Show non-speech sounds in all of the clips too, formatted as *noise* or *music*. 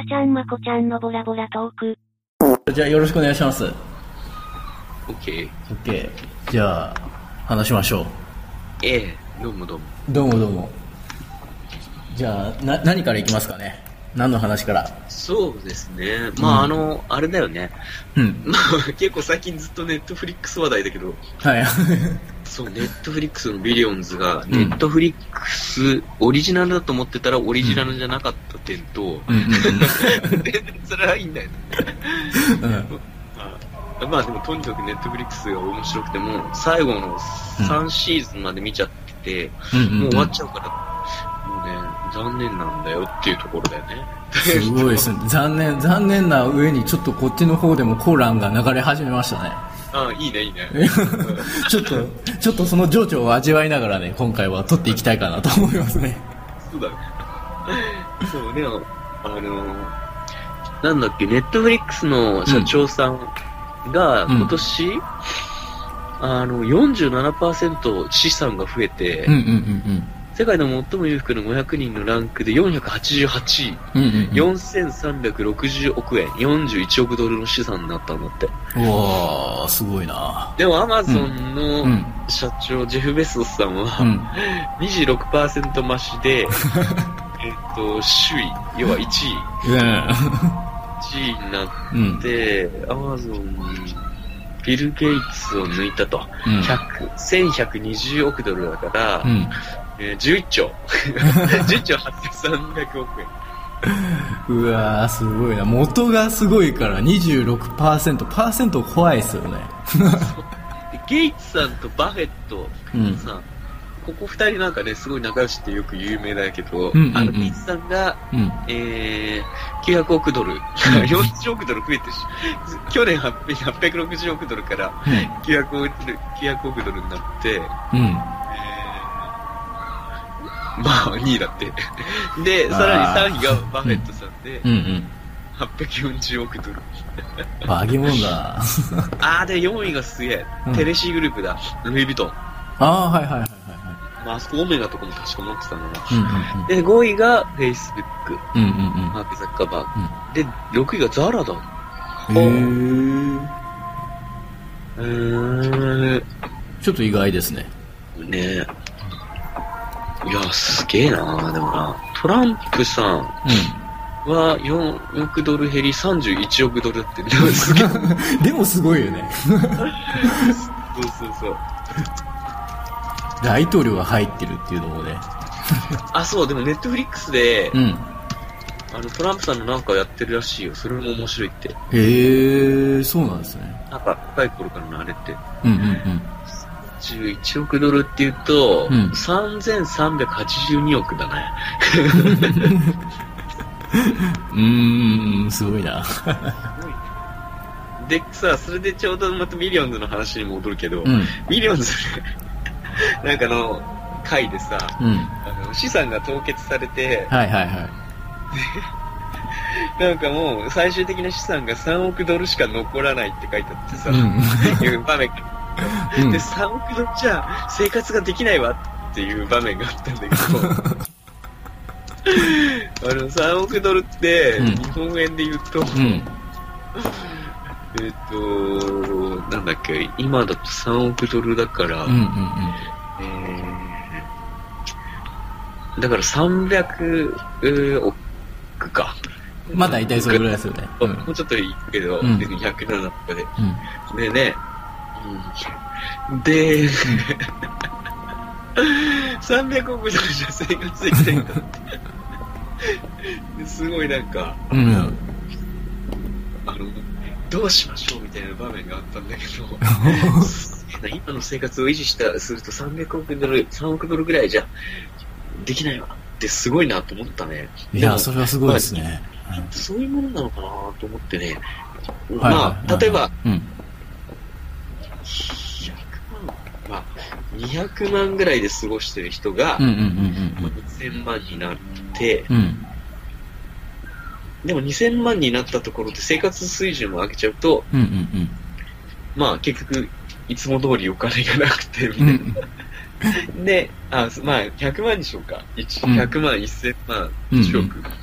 さちゃんまこちゃんのボラボラトーク。じゃあよろしくお願いします。オッケー。OK。じゃあ、話しましょええ、どうもどうも。う。どうもどうも。じゃあ、な、何からいきますかね？何の話から？そうですね。まあ、あの、あれだよね。うん。*laughs* まあ、結構最近ずっとネットフリックス話題だけど、はい。そう、ネットフリックスのビリオンズが、んネットフリックスオリジナルだと思ってたらオリジナルじゃなかった点と、全然それはいいんだよね。まあでもとにかくネットフリックスが面白くても、最後の3シーズンまで見ちゃってて、もう終わっちゃうから、もうね、残念なんだよっていうところだよね。すごいですね。残念、残念な上にちょっとこっちの方でもコーランが流れ始めましたね。ああ、いいね、いいね。*laughs* ちょっと、ちょっとその情緒を味わいながらね、今回は撮っていきたいかなと思いますね。そうだね。そう、でも、あの、なんだっけ、ネットフリックスの社長さんがうん今年、あの、47%資産が増えて、うんうんうん世界の最も裕福な500人のランクで488位、うん。うんうんうん。4360億円、41億ドルの資産になったんだって。うわー、すごいなでもアマゾンのうん。社長、ジェフ・ベソスさんは、うん。26%増しで、*laughs* えっと、首位、要は1位、1位になっうん。て、アマゾンにビル・ゲイツを抜いたと。うん。100 1120億ドルだから、うん。えー11兆。*laughs* 11兆8300億円。うわー、すごいな。元がすごいから26%。パーセント怖いっすよね。でゲイツさんとバフェットうん。さ、ここ二人なんかね、すごい仲良しってよく有名だけど、うんうんうんあの、ゲイツさんが、うん。えー、900億ドル、40億ドル増えてし、去年800 860億ドルから900億ドル ,900 億ドルになって、うん。うん。えー *laughs* まあ、2位だって。で、さらに3位がバフェットさんで、うんうん。840億ドル。バギモンだ。*laughs* あー、で、4位がすげえ、うんテレシーグループだ。ルイ・ヴィトン。ああ、はいはいはいはいはまあ、あそこオメガとかも確か持ってたんだな。い。うんで、5位が Facebook、うんうん。うんうんマーク・ザッカーバーグ。で、6位がザラだ。うん。へうーん、ー。ちょっと意外ですね。ねえ。いや、すげえなでもな。トランプさんうは4億ドル減り31億ドルって、でもすげえ。でもすごいよね。そうそう。大統領が入ってるっていうのもね。*laughs* あ、そう、でもネットフリックスで、うん。あの、トランプさんのなんかやってるらしいよ。それも面白いって。へえ、そうなんですね。なんか、若い頃からのあれって。うんうんうん。11億ドルって言うと、うん3382億だね。*laughs* うーん、すごいな。*laughs* で、さ、それでちょうどまたビリオンズの話に戻るけど、うん。ビリオンズ、*laughs* なんかあの、回でさ、うん。あの資産が凍結されて、はいはいはい。なんかもう最終的な資産が3億ドルしか残らないって書いてあってさ、うん。いう場面が、うんで、3億ドルじゃ生活ができないわっていう場面があったんだけど、*laughs* あの、3億ドルって、うん日本円で言うと、うん。えっ、と、なんだっけ、今だと3億ドルだから、うんうんえー、だから300億か。うん。まあ大体それぐらいですよね。うん。もうちょっといくけど、うん107とかで。うん。でね、うん、で、300億ドルじゃ生活できないんだって。ですごいなんか、うん。あの、どうしましょうみたいな場面があったんだけど、*laughs* 今の生活を維持したすると300億ドル、3億ドルぐらいじゃできないわってすごいなと思ったね。いや、それはすごいですね。そういうものなのかなと思ってね。うんはいはいまあ、例えば、、うん。100万、まあ、200万ぐらいで過ごしてる人が、うんうんうんまあ2000万になって、うん。うん。でも2000万になったところで生活水準を上げちゃうと、うんうんまあ結局、いつも通りお金がなくて、みたうん。ういな。ん。で、あ、まあ、100万にしようか。1うん100万、1000万、うん1億。だか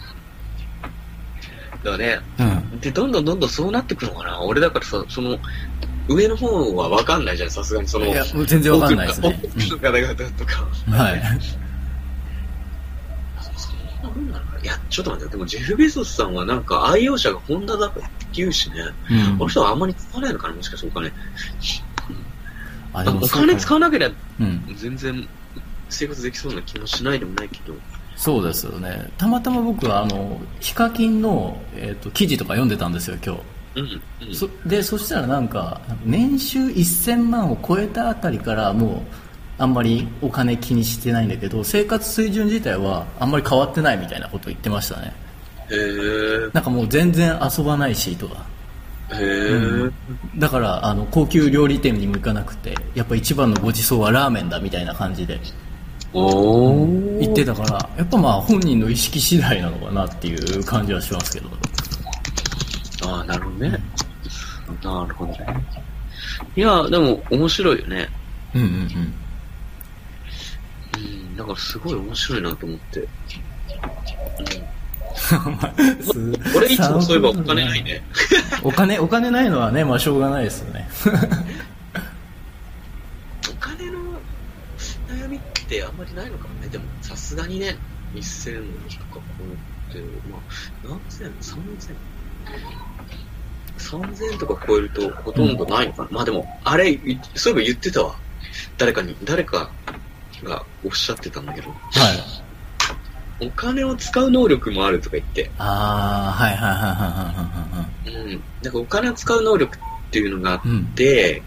らね、うん。で、どんどんどんどんそうなってくのかな。俺だからさ、その、上の方はわかんないじゃん、さすがにその、いや、全然わかんないですね。奥の方々とか。うんはい。そんなもんなのかいや、ちょっと待って、でもジェフ・ベゾスさんはなんか愛用者がホンダだって言うしね。うんあの人はあんまり使わないのかな、もしかしてお金。あお金使わななければうん。全然生活できそうな気もしないでもないけど。そうですよね。たまたま僕は、あの、ヒカキンの、えっ、と、記事とか読んでたんですよ、今日。うん、うん。そでそしたらなんか年収1000万を超えたあたりからもうあんまりお金気にしてないんだけど生活水準自体はあんまり変わってないみたいなこと言ってましたね。へー。なんかもう全然遊ばないしとか。へー。だからあの高級料理店にも行かなくてやっぱ一番のごちそうはラーメンだみたいな感じでおー。言ってたからやっぱまあ本人の意識次第なのかなっていう感じはしますけどああ、なるほどね。なるほどね。いや、でも面白いよね。うんうんうんうん、だからすごい面白いなと思って。うん、*laughs* 俺いつもそういえばお金ないね。*laughs* お金お金ないのはねまあしょうがないですよね *laughs* お金の悩みってあんまりないのかもね。でもさすがにね、1000とかこうって、まあ、何千 ?3000? 3000とか超えるとほとんどないのかな？まあでも、あれ、いそういえば言ってたわ。誰かに、誰かがおっしゃってたんだけど、はいお金を使う能力もあるとか言って、ああ、はいはいはいはいはいはいはい。うん。なんかお金を使う能力っていうのがあっうん。て、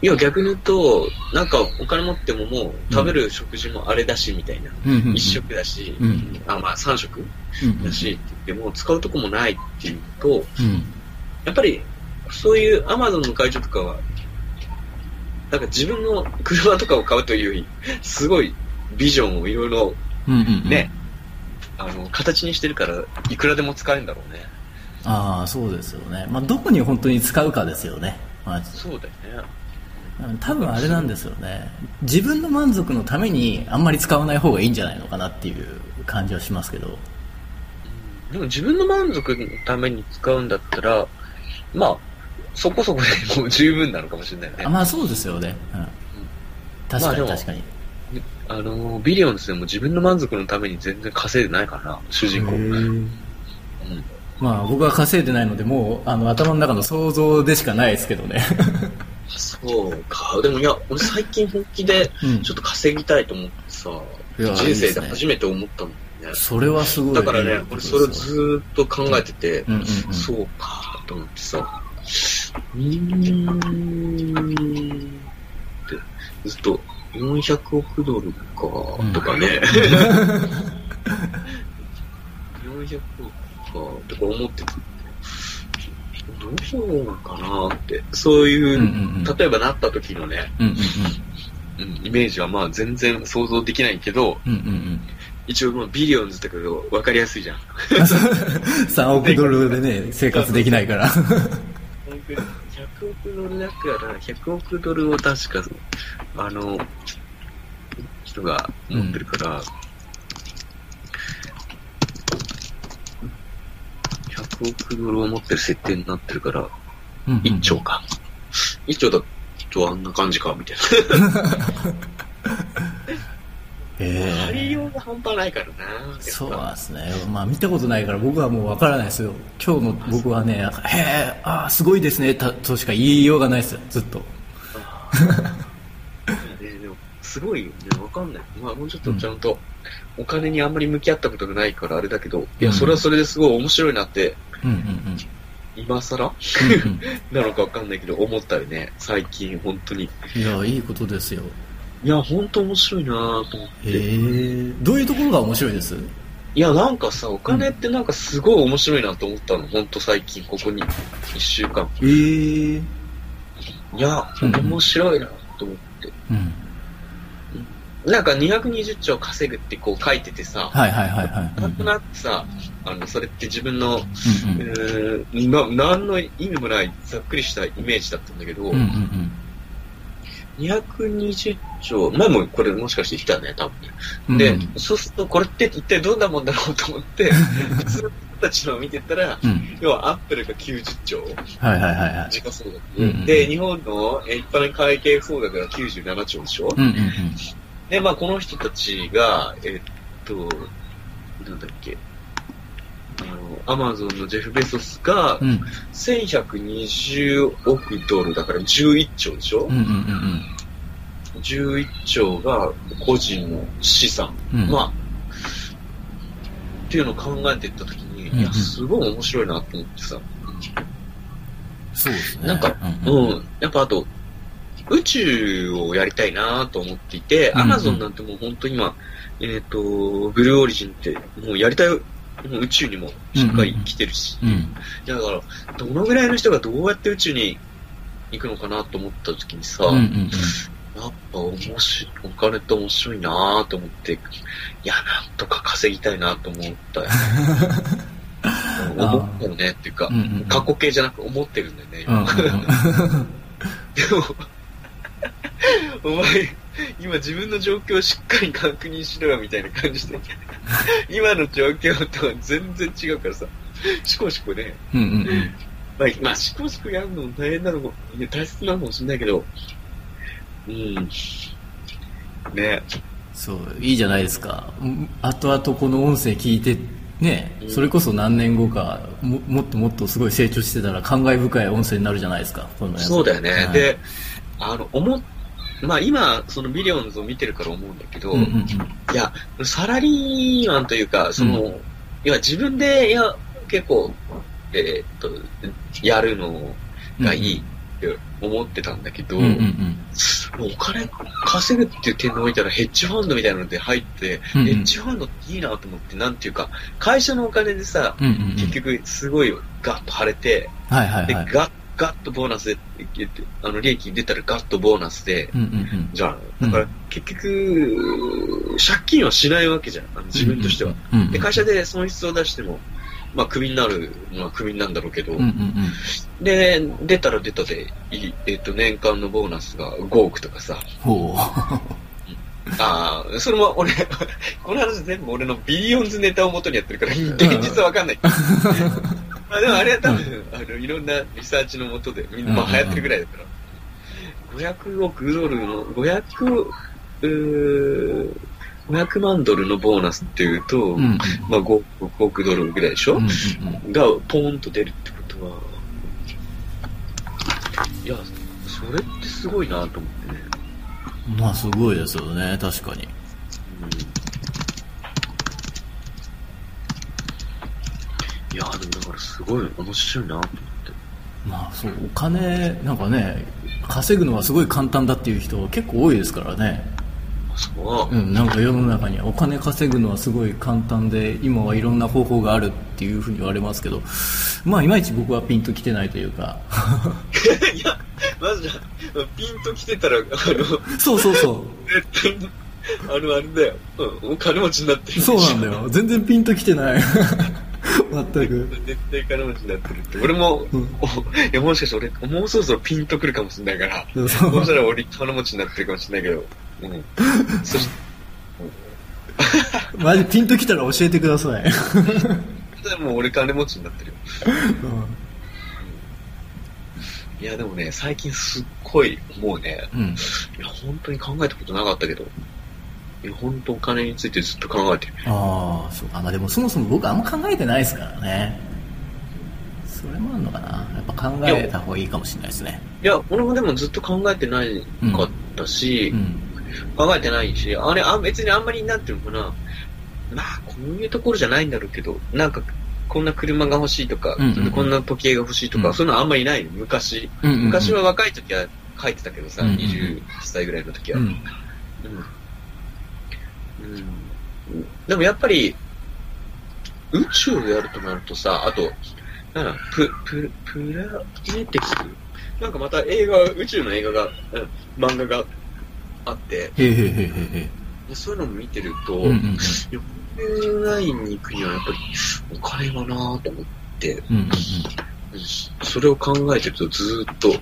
いや逆に言うと、なんかお金持ってももう食べる食事もあれだしみたいな。うんうんうん一食だし、うんあ、まあ三食うんだしって言っても使うとこもないっていうと、うん。やっぱりそういうアマゾンの会社とかは、なんか自分の車とかを買うというより、すごいビジョンをいろいろ。ね、あの、形にしてるから、いくらでも使えるんだろうね。ああ、そうですよね。まあ、どこに本当に使うかですよね。まあ、そうだよね。うん多分あれなんですよね。自分の満足のためにあんまり使わない方がいいんじゃないのかなっていう感じはしますけど。でも自分の満足のために使うんだったら、まあ、そこそこで *laughs* もう十分なのかもしれないよねあ。まあそうですよね。うん。確かまあでもに確かに。あの、ビリオンズでも自分の満足のために全然稼いでないからな、主人公。うん。まあ僕は稼いでないので、もうあの頭の中の想像でしかないですけどね。そうか。でもいや、俺最近本気でうんちょっと稼ぎたいと思ってさ、いや人生で初めて思ったもんね。それはすごい。だからね俺それをずーっと考えてて、うんうんうんそうかと思ってさ、うーんって、ずっと400億ドルか、とかね、400億か、とか思ってた。どうしようかなって、そういう、うんうんうん例えばなった時のね、うんうんうん、イメージはまあ全然想像できないけど、うん。うんうんうん。一応もうビリオンズだけど分かりやすいじゃん。*laughs* 3億ドルでね、*laughs* 生活できないから。100億ドルだから、100億ドルを確か、あの、人が持ってるから、100億ドルを持ってる設定になってるから、うんうん1兆か。1兆だとあんな感じか、みたいへな。*laughs* え借りようが半端ないからな。そうなんですね。まあ見たことないから僕はもうわからないですよ。今日の僕はね、へえ、ああ、すごいですね、たとしか言いようがないですよ、ずっと。ね、でもすごいよね、わかんない。まあ、もうちょっとちゃんと、お金にあんまり向き合ったことがないからあれだけど、いや、うんそれはそれですごい面白いなって、うんうんうん。今更？*laughs* なのかわかんないけど、思ったよね、最近、本当に。いや、いいことですよ。いや、本当面白いなぁと思って。へえ。どういうところが面白いです？いや、なんかさ、お金ってなんかすごい面白いなと思ったの、本当最近、ここに、一週間。ええ。いや、うん面白いなと思って。うん。なんか220兆稼ぐってこう書いててさ、はいはいはいはい。うんなんとなくさ、あの、それって自分の、うんえー、な何の意味もないざっくりしたイメージだったんだけど、うん。うんうん220兆、前もこれもしかして言ったね、多分ね。うん。で、うんそうするとこれって一体どんなもんだろうと思って、*laughs* 普通のたちのを見てたら、うん。要はアップルが90兆、はいはいはいはい。時価総額、うんうんで、日本のえ一般会計総額が97兆でしょ、うんうんうん。で、まあ、この人たちが、えっと、なんだっけ、アマゾンのジェフ・ベソスがう、ん。1120億ドルだから11兆でしょ、うんうんうん11兆が個人の資産。うん。うん。まあ、っていうのを考えていったときに、うんうんいや、すごい面白いなと思ってさ。そうですね。なんかううんん、うん。やっぱあと、宇宙をやりたいなと思っていて、うんうんアマゾンなんてもう本当に今、えっ、と、ブルーオリジンって、もうやりたい、もう宇宙にもしっかり来てるし、うん。いやだから、どのぐらいの人がどうやって宇宙に行くのかなと思った時にさ、うんうんやっぱ面白い、お金って面白いなと思って、いや、なんとか稼ぎたいなと思ったよ、ね。*laughs* 思ったよねっていうか、うん。うんうんうん。過去形じゃなく思ってるんだよね、うん今。うんうん。*laughs* でも、お前、*laughs* 今自分の状況をしっかり確認しろよみたいな感じで、*laughs* 今の状況とは全然違うからさ、しこしこね、うんうんうん。まあ、まあ、しこしこやるのも大変なのも、いや大切なのかもしれないけど、うん。ね。そう、いいじゃないですか。うん後々この音声聞いて、ねう、ん。それこそ何年後かも、もっともっとすごい成長してたら感慨深い音声になるじゃないですか、そうだよね。はい。で、あの、思っ、まあ今、そのビリオンズを見てるから思うんだけど、うんうんうん。いや、サラリーマンというか、その、ういや、自分で、いや、結構、えーっと、やるのがいいって思ってたんだけど、うんうんうん。お金稼ぐっていう点においたらヘッジファンドみたいなので入って、うんうんヘッジファンドっていいなと思って、なんていうか、会社のお金でさ、うんうんうん。結局すごいガッと晴れて、で、はいはいはい。ガッ、ガッとボーナスで、えっとあの、利益出たらガッとボーナスで、うんうんうん。じゃあ、だから結局、借金はしないわけじゃん、あの自分としては。うんうんうん。で、会社で損失を出しても、まあ、クビになるのはクビになるんだろうけど、うんうんうん。で、出たら出たで、えっ、と、年間のボーナスが5億とかさ、ほああ、それも俺、*laughs* この話全部俺のビリオンズネタを元にやってるから、現実はわかんない。*laughs* まあでもあれは多分、あの、いろんなリサーチのもとで、みんな、まあ流行ってるぐらいだから、500億ドルの、500、うー500万ドルのボーナスっていうと、う。うんうん。まあ 5, 5億ドルぐらいでしょ、うんうんうん。がポーンと出るってことは、いや、それってすごいなと思ってね。まあすごいですよね、確かに。いや、でもだからすごい面白いなと思って。まあそう、お金、なんかね、稼ぐのはすごい簡単だっていう人結構多いですからね。あそう。うん、なんか世の中にはお金稼ぐのはすごい簡単で、今はいろんな方法があるっていうふうに言われますけど、まあいまいち僕はピンときてないというか。*laughs* いや、まずじゃあ、ピンと来てたら、あの、*laughs* そうそうそ絶対に、*laughs* あの、あれだよ。うん、お金持ちになってう。る。そうなんだ。よ。全然ピンときてない。全く。絶対金持ちになってるって。俺も、うんお *laughs* いや、もしかして俺、もうそろそろピンとくるかもしれないから、そうそうそしたら俺金持ちになってるかもしれないけど、うん。そし *laughs* マジピンときたら教えてください。*laughs* て、もう俺金持ちになってるよ。いや、でもね、最近すっごい、もうね、うん。うん。いや、本当に考えたことなかったけど、本当お金についてずっと考えてる。ああ、そうか。まあでもそもそも僕あんま考えてないですからね。それもあるのかな。やっぱ考えた方がいいかもしれないですね。いや、俺もでもずっと考えてないかったしう、ん。考えてないし、あれ、あ別にあんまりなんていうのかな、まあ、こういうところじゃないんだろうけど、なんか、こんな車が欲しいとか、うんうんうんこんな時計が欲しいとか、うんそういうのあんまりないの、昔。うんうんうん昔は若い時は書いてたけどさ、うんうんうん20歳ぐらいの時は。うん。うんうんでもやっぱり、宇宙をやるとなるとさ、あと、なんだ、プ、プ、プラネティクス？なんかまた映画、宇宙の映画が、うん漫画があって。でそういうのも見てると、うんうんうん。ラインに行くにはやっぱりお金がなぁと思って、うんうんうんそれを考えてるとずーっと、い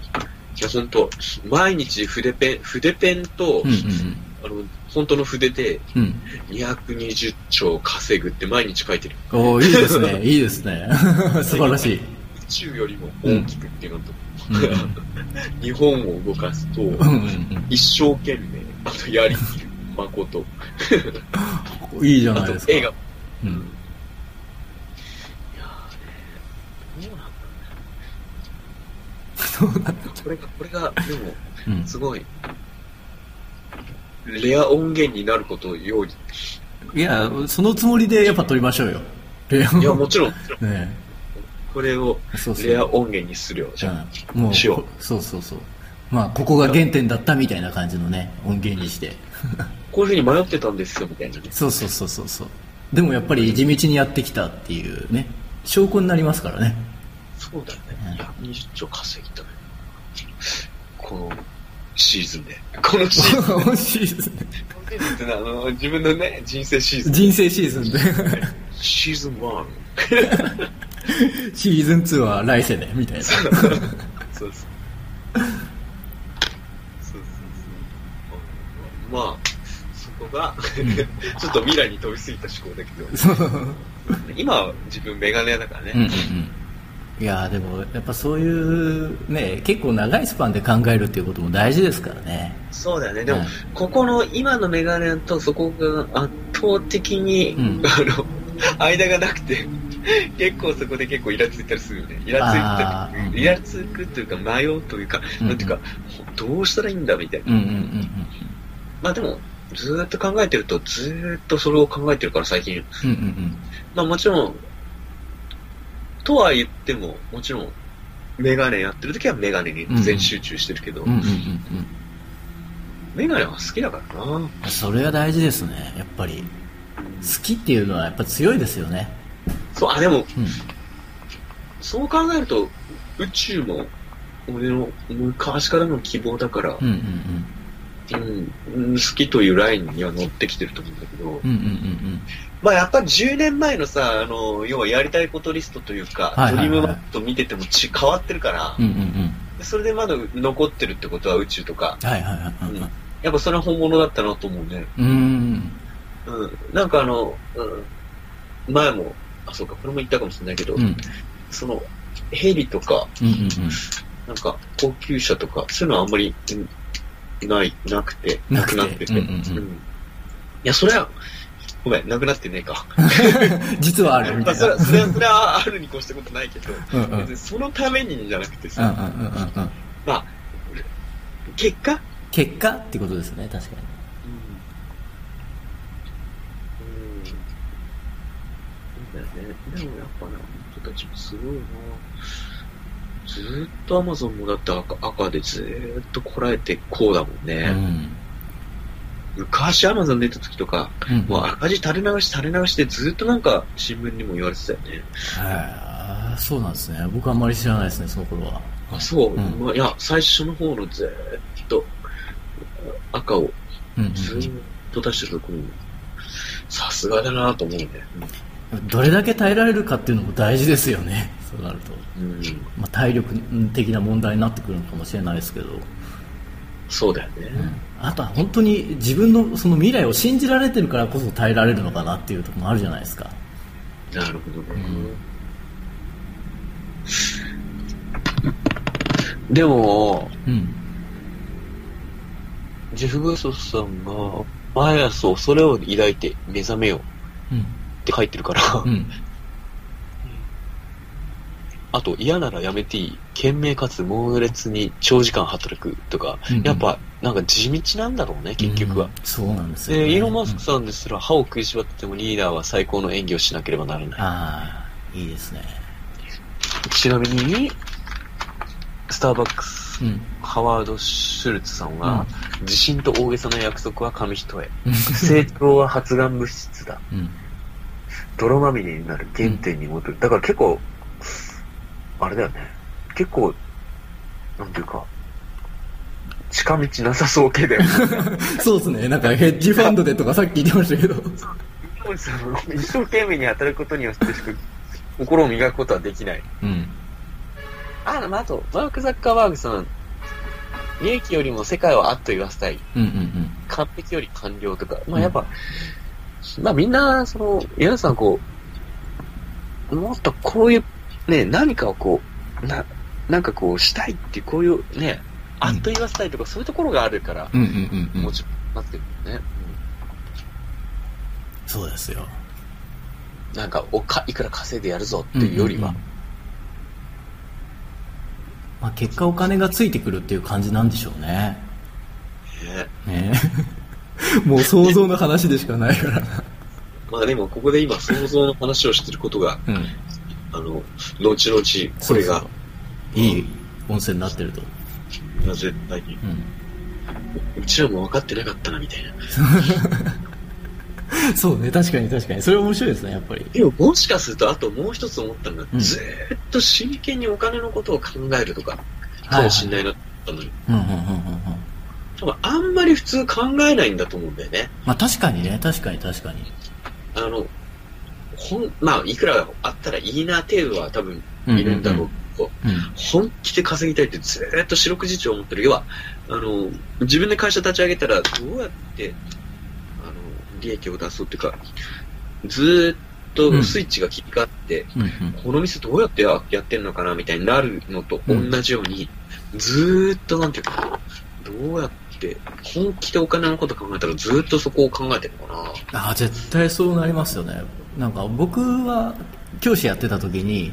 やほんと、毎日筆ペン、筆ペンと、うん。うんうんあの、本当の筆でうん。220兆稼ぐって毎日書いてる。おーいいですね。いいですね。*laughs* *laughs* 素晴らしい。宇宙よりも大きくっていうのと、うん *laughs* 日本を動かすと、うんうん一生懸命、あとやりきる、誠。うん。いいじゃあないですか。と映画。うん。いやーね、どうなんだこれが、これが、でも、うん。すごい、レア音源になることより、いや、そのつもりでやっぱ撮りましょうよ。レアいや、もちろん、ねこれを。レア音源にするよ、じゃあ。うん、もうしようこそうそうそうまあここが原点だったみたいな感じのね音源にして *laughs* こういうふうに迷ってたんですよ、みたいなね。そうそうそうそうそうでもやっぱり地道にやってきたっていうね証拠になりますからねそうだようんね。いや、20兆稼ぎたね。このシーズンで。このシーズン。惜しいですねこのシーズンってのはあの、自分のね、人生シーズン。人生シーズンでシーズン1。シーズン2 *laughs* は来世ねみたいなそうそう。そうそうそう。まあ、そこが、ちょっと未来に飛びすぎた思考だけど、今は自分メガネ屋だからね。うんうんうんいやーでもやっぱそういうね結構長いスパンで考えるっていうことも大事ですからねそうだよね。でも、うんここの今のメガネとそこが圧倒的に、うんあの、間がなくて、結構そこで結構イラついたりするよね。イラついたり、イラつくというか迷うというか、うんなんていうか、どうしたらいいんだみたいな。まあでも、ずーっと考えてると、ずーっとそれを考えてるから最近。うんうんうんまあもちろん、とは言っても、もちろん、メガネやってる時はメガネに全集中してるけど、うんうんうんうん。メガネは好きだからな。うんそれは大事ですね。やっぱり。好きっていうのはやっぱ強いですよね。そう、あ、でも、うん。そう考えると、宇宙も、俺の昔からの希望だから、うんうんうん、うん好きというラインには乗ってきてると思うんだけど、うんうんうんうんまあやっぱり10年前のさ、あの、要はやりたいことリストというか、はいはいはい。ドリームマップ見ててもち変わってるから、うんうんうん。それでまだ残ってるってことは宇宙とか、はいはいはいはい。やっぱそれは本物だったなと思うね。うんうんうん。なんかあの、うん、前も、あ、そうか、これも言ったかもしれないけど、うん。その、ヘリとか、うんうんなんか、高級車とか、そういうのはあんまり、うんない、なくて、なくなってて。うんうん。うん。いや、それは、ごめん、なくなってねえか。*laughs* 実はあるみたいな。まあそれは、それは、あるに越したことないけど、うんうん。そのためにじゃなくてうんさ、うんうんうん。まあ、結果、結果ってことですね確かうん。うん。そうだよね。でもやっぱね、あの人たちもすごいなずーっとアマゾンもだって赤赤でずーっとこらえてこうだもん。にね。うん昔アマゾン出た時とか、うん。もう赤字垂れ流し垂れ流しでずっとなんか新聞にも言われてたよね。へーそうなんですね。僕あんまり知らないですねその頃は。あ、そう。うん。まあ、いや、最初の方のずーっと赤をうんうんずーっと出してるところに、さすがだなと思うね。どれだけ耐えられるかっていうのも大事ですよね。そうなると、うん。まあ、体力的な問題になってくるのかもしれないですけど、そうだよね。あとは本当に自分のその未来を信じられてるからこそ耐えられるのかなっていうところもあるじゃないですか。なるほどね。でも、うんジェフ・グーソスさんが、毎朝恐れを抱いて目覚めよううんって書いてるから、うん。あと嫌ならやめていい、懸命かつ猛烈に長時間働くとか、うんうんやっぱなんか地道なんだろうね、結局はうん。そうなんですよ、ね、で、イーロン・マスクさんですら歯を食いしばっててもリーダーは最高の演技をしなければならない。ああいいですねちなみに、スターバックス、うんハワード・シュルツさんは、自信と大げさな約束は紙一重。うん成長は発がん物質だ。うん泥まみれになる原点に戻る。だから結構、あれだよね。結構、なんていうか、近道なさそう系だよね。*laughs* そうですね。なんかヘッジファンドでとかさっき言ってましたけど。一生懸命に当たることによってしか心を磨くことはできない。うん。あ、まあ、あと、マーク・ザッカーバーグさん、利益よりも世界をあっと言わせたい。うんうん完璧より完了とか、まあやっぱ、まあみんな、その、皆さんこう、もっとこういう、ね、何かをこう、な、なんかこうしたいってこういうね、あっと言わせたいとか、そういうところがあるから、うんうんうんうんもちろん、待ってるよね。そうですよ。うんなんか、おか、いくら稼いでやるぞっていうよりは、んんんまあ、結果お金がついてくるっていう感じなんでしょうね。ねね *laughs* もう想像の話でしかないからな。*laughs* まあでも、ここで今、想像の話をしてることが、うん。あの、後々、これが、そうそういい温泉になってると。いや絶対に、うん。うちらも分かってなかったな、みたいな。*laughs* そうね、確かに確かに。それ面白いですね、やっぱり。でも、もしかすると、あともう一つ思ったのが、うんずーっと真剣にお金のことを考えるとか、かもしんないなと思ったのに、うんうんうんうんうん。多分あんまり普通考えないんだと思うんだよね。まあ確かにね、確かに確かに。あの、ほん、まあ、いくらあったらいいな程度は多分いるんだろううん。本気で稼ぎたいってずーっと四六時中思ってる。要は、あの、自分で会社立ち上げたらどうやって、あの、利益を出そうっていうか、ずーっとスイッチが切り替わって、うんうん。この店どうやってややってんのかなみたいになるのと同じように、ずーっとなんていうか、どうやって、本気でお金のこと考えたらずーっとそこを考えてるのかなああ、絶対そうなりますよね。なんか僕は教師やってた時に、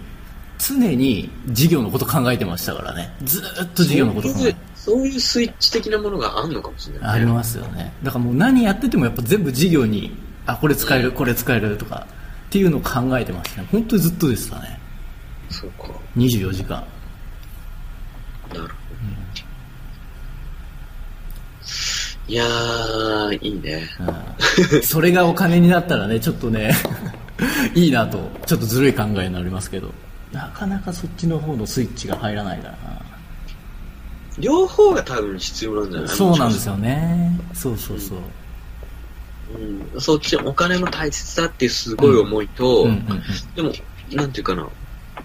常に授業のこと考えてましたからね。ずーっと授業のこと考えて。そういうスイッチ的なものがあるのかもしれない、ありますよね。だからもう何やっててもやっぱ全部授業に、あ、これ使える、これ使えるとか、っていうのを考えてましたね。本当にずっとでしたね。そうか。24時間。なるほど。いやー、いいね。うん、それがお金になったらね、ちょっとね、*laughs* いいなと、ちょっとずるい考えになりますけど、なかなかそっちの方のスイッチが入らないから両方が多分必要なんじゃなな。い？そうなんですよね。そうそうそう。うん、そっち、お金も大切だっていうすごい思いと、うんうんうん。でも、なんていうかな、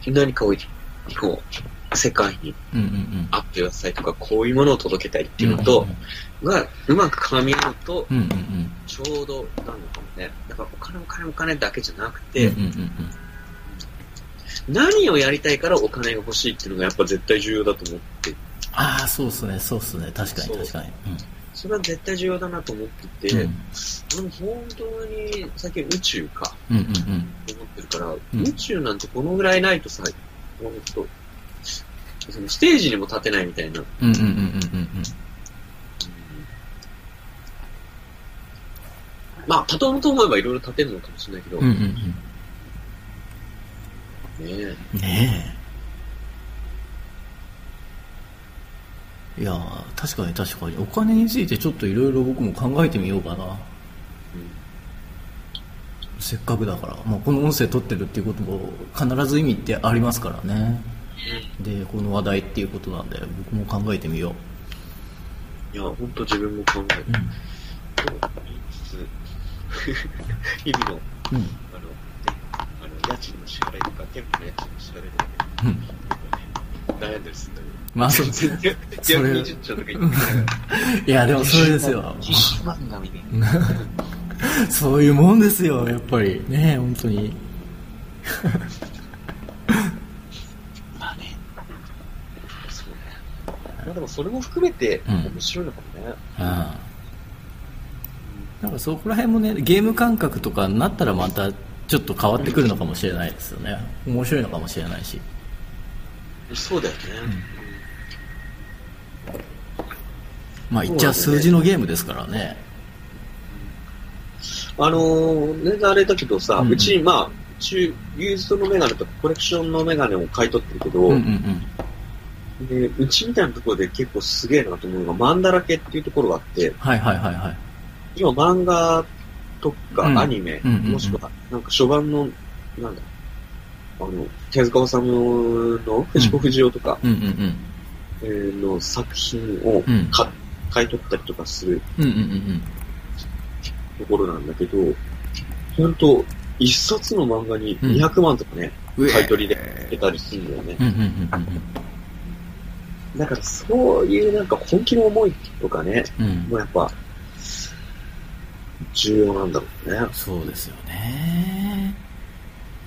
何かを、こう、世界にうんうんうん。アップさせたいとか、こういうものを届けたいっていうのと、が、うまく噛み合うと、うんうんうん。ちょうどなのかもね。だから、お金お金お金だけじゃなくうんて、うんうんうん。何をやりたいからお金が欲しいっていうのがやっぱ絶対重要だと思って、ああ、そうっすね、そうっすね。確かに確かに。それは絶対重要だなと思ってて、うん。でも本当に最近宇宙か、うんうんうん。と思ってるから、うん宇宙なんてこのぐらいないとさ、本当そのステージにも立てないみたいな。うんうんうんうんうんまあ、立とうと思えばいろいろ立てるのかもしれないけど、うん。うんうんねえ。いやー確かに確かに。お金についてちょっといろいろ僕も考えてみようかな。せっかくだから。まあ、この音声撮ってるっていうことも必ず意味ってありますからね。で、この話題っていうことなんで、僕も考えてみよいや、本当自分も考えてう。うん。言いつつ、*laughs* 日々の、うん。家賃の支払いとか、店舗の家賃の支払いとかね、うん。悩んだりするんだけど。まあそう全然、それ220兆とか言ってながらいや、でもそれですよ。10万だみたいな。*laughs* そういうもんですよ、やっぱり。ね本当に。*laughs* まあね。そうね。まあでもそれも含めてうん面白いのかもね。うん。なんかそこら辺もね、ゲーム感覚とかになったらまたちょっと変わってくるのかもしれないですよね。面白いのかもしれないし。そうだよね。まあ言っちゃ数字のゲームですからね。あのー、全然あれだけどさ、ううんうんち、まあ、うち、ユーズドのメガネとかコレクションのメガネを買い取ってるけど、うんうんうん。で、うちみたいなところで結構すげえなと思うのが、マンダラケっていうところがあって、はいはいはいはい。今漫画とかうんアニメ、もしくは、なんか初版の、なんだ、あの、手塚治虫の藤子不二雄とか、の作品を。買買い取ったりとかするところなんだけど、ほんと、一冊の漫画に200万とかね、うん。買い取りで出たりするんだよね。だからそういうなんか本気の思いとかね、うん。うんもうやっぱ、重要なんだろうね。そうですよね。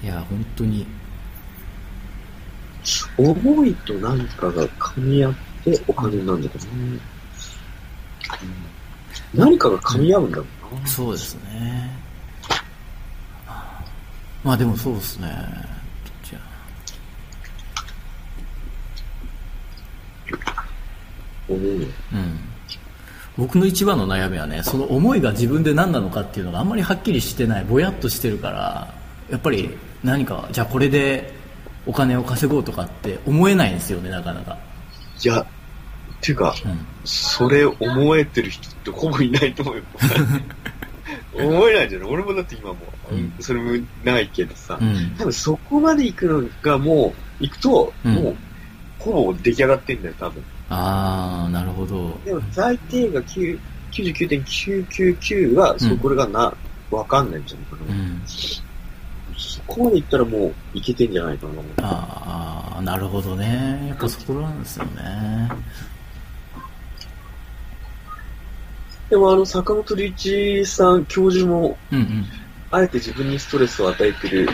いや、本当に。思いと何かが噛み合ってお金なんだけどね。うん何かが噛み合うんだろうな。そうですね。まあでもそうですね。じゃ思う。あうん。僕の一番の悩みはね、その思いが自分で何なのかっていうのがあんまりはっきりしてない、ぼやっとしてるから、やっぱり何か、じゃあこれでお金を稼ごうとかって思えないんですよね、なかなか。いや、っていうか、うん。それ思えてる人ってほぼいないと思うよ。*laughs* 思えないじゃない？俺もだって今もう、うんそれもないけどさ、うん。多分そこまで行くのがもう、行くと、うんもう、ほぼ出来上がってんだよ、多分。あー、なるほど。でも最低が9 99.999は、そこれがな、わかんないんじゃないかな。うん。そこまで行ったらもう、いけてんじゃないかな。あー、なるほどね。やっぱそこなんですよね。でもあの、坂本龍一さん、教授も、うんうん。あえて自分にストレスを与えてる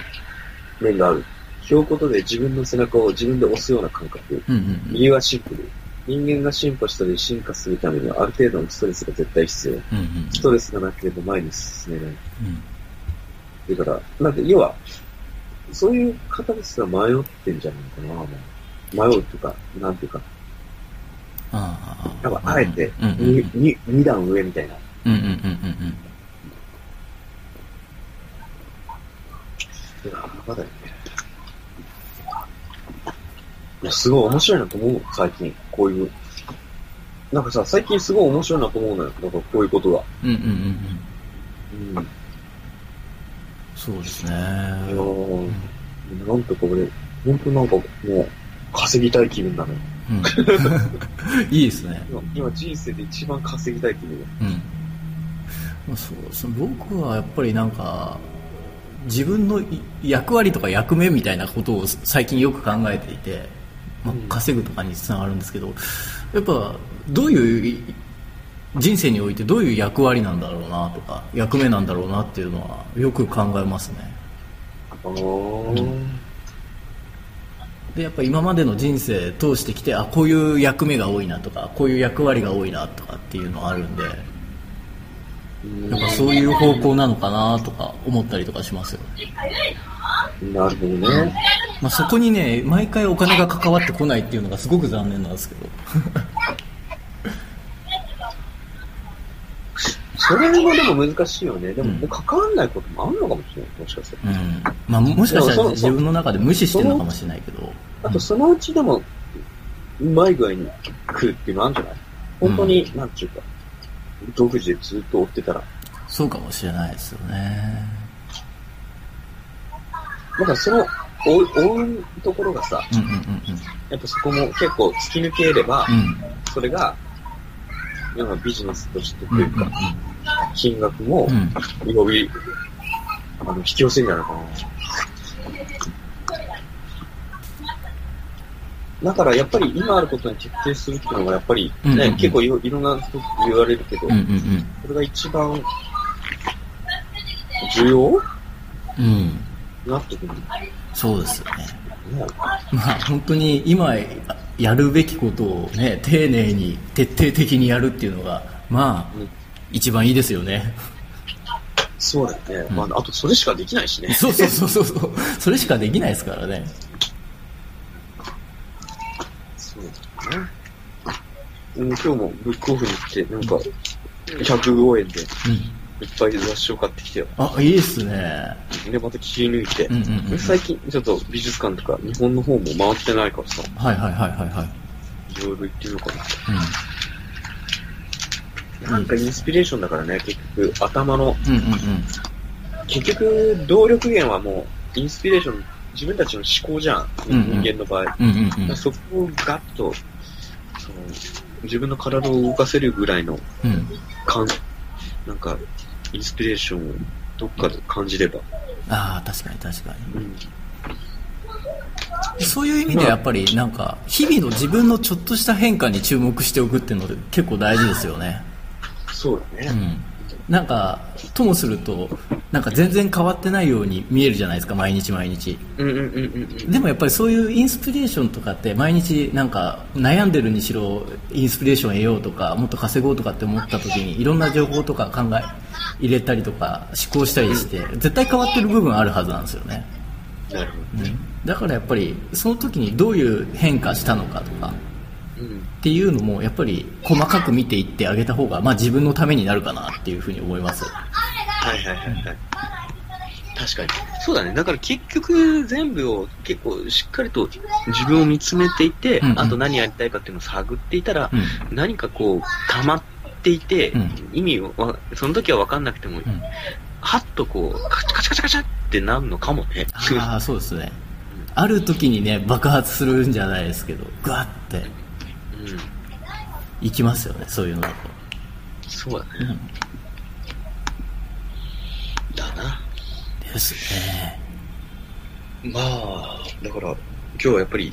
面がある。ひょうことで自分の背中を自分で押すような感覚。うんうん理由はシンプル。人間が進歩したり進化するためにはある程度のストレスが絶対必要。うん。うんうんストレスがなければ前に進めない。うん。だから、なんか要は、そういう方ですら迷ってんじゃないかな。迷うというか、なんていうか、ああ。多分あえてうんうんに、に、二段上みたいな。うんうんうんうんいや、まだよね。いや、すごい面白いなと思う、最近。こういう。なんかさ、最近すごい面白いなと思うのよ。なんかこういうことが。うん。うんうんうんそうですね。やーなんとか俺、ほんとなんかもう、稼ぎたい気分なのよ。うん。いいですね。今、今人生で一番稼ぎたい気分よ。うん。まあ、そうですね。僕はやっぱりなんか、自分のい役割とか役目みたいなことを最近よく考えていて、まあうん、稼ぐとかにつながるんですけど、やっぱどういう人生においてどういう役割なんだろうなとか役目なんだろうなっていうのはよく考えますね。でやっぱ今までの人生通してきてあこういう役目が多いなとかこういう役割が多いなとかっていうのがあるんでうんやっぱそういう方向なのかなとか思ったりとかしますよね、なるほどね。まあ、そこにね毎回お金が関わってこないっていうのがすごく残念なんですけど *laughs* それもでも難しいよね。でも、うんもう関わんないこともあるのかもしれない。もしかしたら。うんまあもしかしたら自分の中で無視してるのかもしれないけどあと、そのうちでも、うまい具合に来るっていうのあるんじゃない？本当に、なんていうか、独自でずっと追ってたら。そうかもしれないですよねだからその、追うところがさ、うんうんうんやっぱそこも結構突き抜ければ、うん。それが、要はビジネスとしてとうんうんいうか、金額もうん、より、あの、引き寄せるんじゃないかな。だからやっぱり今あることに徹底するっていうのがやっぱりね、うんうんうん。結構いろいろんな人言われるけど、うんうんうん。これが一番重要？うんなってくるそうですよねね。まあ本当に今やるべきことをね丁寧に徹底的にやるっていうのがまあうん一番いいですよねそうだよね。うんまあ、あとそれしかできないしね。そうそうそうそうそうそれしかできないですからねそうだよね。うん、今日もブックオフに行って、なんか、105円でうんいっぱい雑誌を買ってきてよ。あいいっすねで、また切り抜いて。うんうんうん最近、ちょっと美術館とか日本の方も回ってないからさ、はいはいはいはいはいいろいろ行ってみようかな。うなんかインスピレーションだからね、結局、頭の、んうんうんうん結局、動力源はもう、インスピレーション、自分たちの思考じゃん。うんうん人間の場合。うんうんうんだからそこをガッと、その、自分の体を動かせるぐらいの、うんかん、なんか、インスピレーションをどっかで感じれば。ああ確かに確かにうん。そういう意味でやっぱりなんか日々の自分のちょっとした変化に注目しておくっていうので結構大事ですよね。そうだね。うん。なんかともするとなんか全然変わってないように見えるじゃないですか毎日毎日うんうんうんうんうん。でもやっぱりそういうインスピレーションとかって毎日なんか悩んでるにしろインスピレーション得ようとかもっと稼ごうとかって思った時にいろんな情報とか考え入れたりとか思考したりして絶対変わってる部分あるはずなんですよね、なるほど。だからやっぱりその時にどういう変化したのかとかうん。っていうのもやっぱり細かく見ていってあげた方が、まあ、自分のためになるかなっていうふうに思いますはいはいはいはい。確かに。そうだね。だから結局全部を結構しっかりと自分を見つめていて、うんうんあと何やりたいかっていうのを探っていたら、うん何かこう溜まっていて、うん意味をわ、その時は分かんなくても、うんはっとこう、カチカチカチカチってなるのかもね。ああそうですねある時にね爆発するんじゃないですけどグワッてうん。いきますよねそういうの。だとそうだね。うん。だな。ですね。まあ、だから、今日はやっぱり、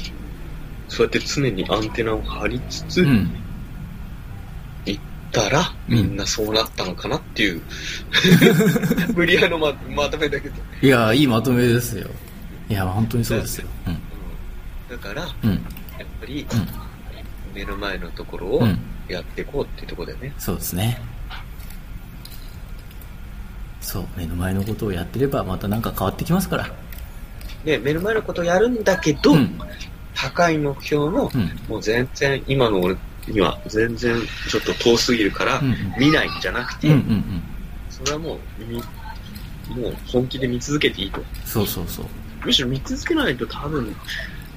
そうやって常にアンテナを張りつつ、うん。行ったら、うん。みんなそうなったのかなっていう、*laughs* 無理やりのままとめだけど。いやいいまとめですよ。いや本当にそうですよ。だから、うん。うん。やっぱり、うん目の前のところをうん。やっていこうっていうところだよね。そうですね。そう目の前のことをやってればまた何か変わってきますから。で、目の前のことをやるんだけど、うん。高い目標の、うん。もう全然、今の俺には全然ちょっと遠すぎるから、うんうん。見ないんじゃなくて、うんうんうん。それはもう見、もう本気で見続けていいと。そうそうそう。むしろ見続けないと多分、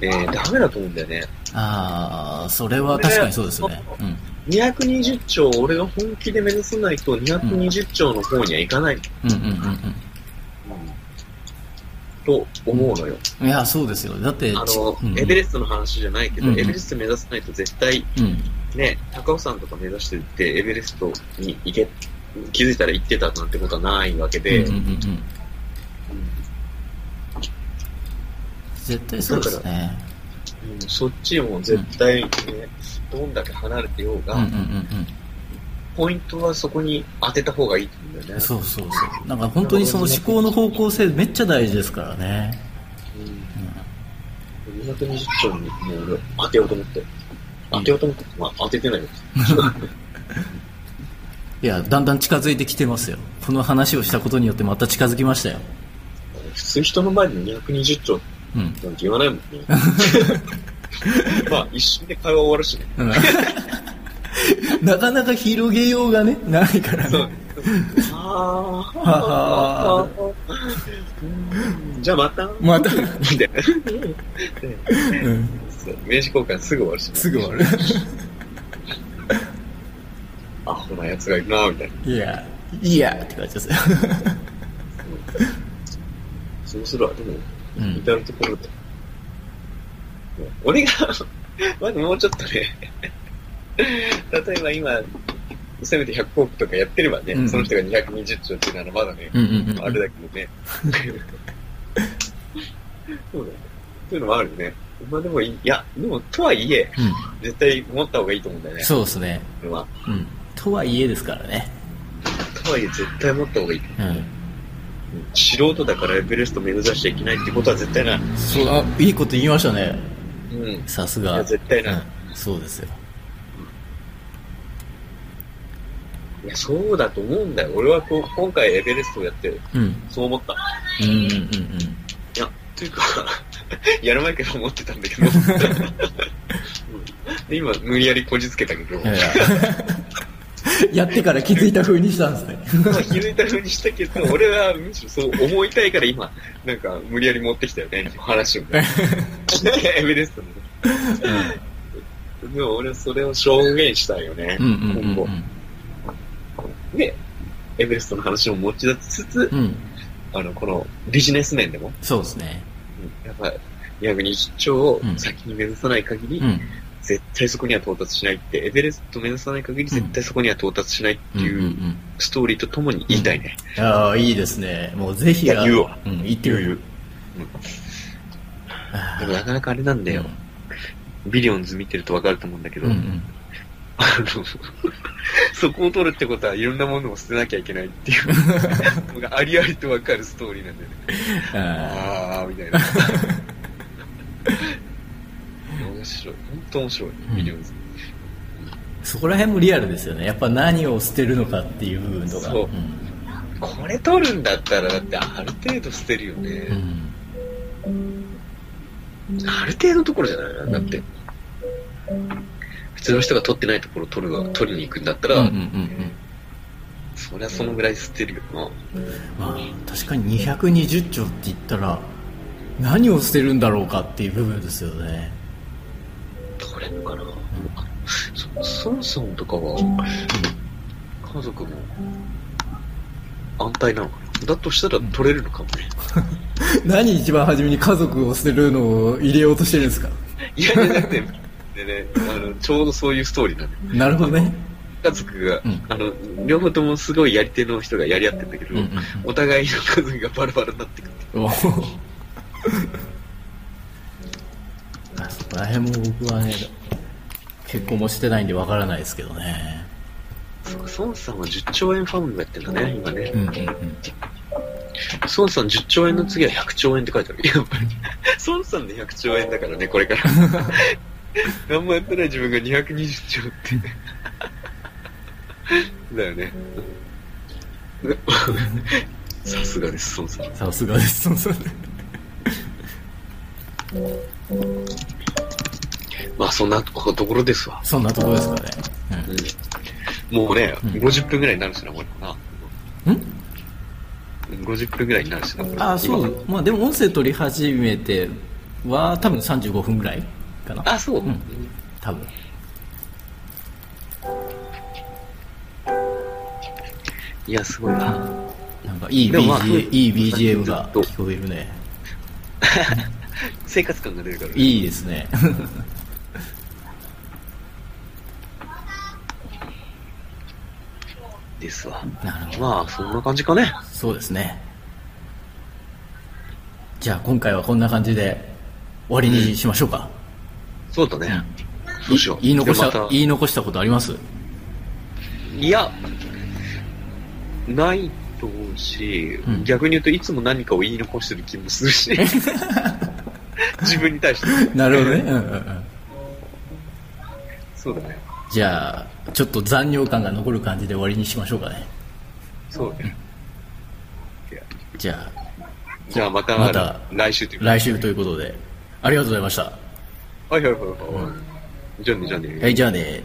えー、ダメだと思うんだよね。ああそれは確かにそうですね。うん。220兆、俺が本気で目指さないと220兆の方にはいかない、うんうんうんと思うのよ。うんいやそうですよ。だってあちの、うん。エベレストの話じゃないけど、うんうん。エベレスト目指さないと絶対、うん。ね、高尾山とか目指してるって、エベレストに行け、気づいたら行ってたなんてことはないわけで、うんうんうんうん絶対そうですね。うんそっちも絶対、ね、どんだけ離れてようが、うんうんうんポイントはそこに当てた方がいいと思うんだよね。うんそうそうそう。なんか本当にその思考の方向性めっちゃ大事ですからね。うん。220兆にもう俺当てようと思って。当てようと思って、まあ当ててないよ。いやだん。だん。近づいてきてますよこの話をしたことによってまた近づきましたよ普通人の前で220兆うんなんて言わないもんね。*laughs* まあ一瞬で会話終わるしね。うん *laughs* なかなか広げようがねないからね。あはあじゃあまた。またみたいな。名刺交換すぐ終わるしね。すぐ終わる *laughs* アホな奴がいるなみたいな。いやいやって感じですよそうするわ、でも、うん至るところで。俺が、*laughs* まだもうちょっとね、*laughs* 例えば今、せめて100億とかやってればね、うんその人が220兆っていうならまだね、うんうんうんあれだけどね。*laughs* そうだね。そういうのもあるよね。まあでもいい、いや、でもとはいえ、う絶対持った方がいいと思うんだよね。んそうですね。うんとはいえですからねとはいえ絶対持った方がいい。うん素人だからエベレスト目指しちゃいけないってことは絶対ない。そうあいいこと言いましたね。うん。さすが。いや絶対ない。うん。そうですよ。いや、そうだと思うんだよ。俺はこう今回エベレストをやって、うん。そう思った。うんうんうんいや、というか、*laughs* やる前から思ってたんだけど。*laughs* 今、無理やりこじつけたけど、や *laughs* やってから気づいた風にしたんですね。まあ気づいた風にしたけど、俺はむしろそう思いたいから今、なんか無理やり持ってきたよね、話をね。*laughs* エベレストのね。でも俺はそれを証言したいよね、うんうんうん今後。で、エベレストの話を持ち出しつつ、うん。うんあの、このビジネス面でも、そうですね。うん。やっぱ220兆をうん。先に目指さない限り、うん絶対そこには到達しないって、エベレスト目指さない限り絶対そこには到達しないってうんうんういうん。ストーリーとともに言いたいね。ああいいですね。もうぜひ言うわ。うん言ってみる。でもなかなかあれなんだよ。ビリオンズ見てるとわかると思うんだけど、うんうん。あの、*laughs* そこを取るってことはいろんなものを捨てなきゃいけないっていう。の *laughs* がありありとわかるストーリーなんだよね。ああー、みたいな。*laughs* 面白い。本当面白い。ビリオンズ。そこら辺もリアルですよねやっぱ何を捨てるのかっていう部分とかそうんこれ取るんだったら、だってある程度捨てるよね。うんある程度のところじゃない？な。だって、普通の人が取ってないところを取るわ取りに行くんだったら、そりゃそのぐらい捨てるよな。まあ確かに220兆って言ったら何を捨てるんだろうかっていう部分ですよね取れるのかな、そソンソンとかは、家族も安泰なのかな？だとしたら取れるのかもね。*laughs* 何一番初めに家族を捨てるのを入れようとしてるんですか？いやいや、だって、でね、あの、ちょうどそういうストーリーなんで。なるほどね。家族が、うん。あの、両方ともすごいやり手の人がやり合ってんだけど、うんうんうん。お互いの家族がバラバラになってくる。おあそこら辺も僕はね結婚もしてないんでわからないですけどねそうか、孫さんは10兆円ファンドやってんだね、今ね。うんうんうん孫さん10兆円の次は100兆円って書いてある。やっぱり。孫さんで100兆円だからね、これから。*laughs* 何もやってない自分が220兆って。だよね。*laughs* さすがです、孫さん。さすがですそうそうまあ、そんなところですわ。そんなところですかね、うん。もうね、うん。50分ぐらいになるしな、これ。な。うん、ん50分ぐらいになるしな、これ。あそう。まあでも音声取り始めては多分35分ぐらいかな。あ、そう。うん。多分。いや、すごいな。なんかいいでもまあ BGM、いい BGM が聞こえるね。*laughs* 生活感が出るから、ね。いいですねですわ。なるほどまあ、そんな感じかね。そうですねじゃあ今回はこんな感じで終わりにしましょうか、そうだね。どうしよう。言い残したでま言い残したことあります？いや、ないと思うし、うん逆に言うといつも何かを言い残してる気もするし。*laughs* 自分に対して。なるほどね、うんうんうん、そうだね。じゃあちょっと残尿感が残る感じで終わりにしましょうかねそうだね。じゃあじゃあまた、また来週という来週ということでありがとうございましたはいはいはいはい。じゃあね、じゃあね。はいじゃあね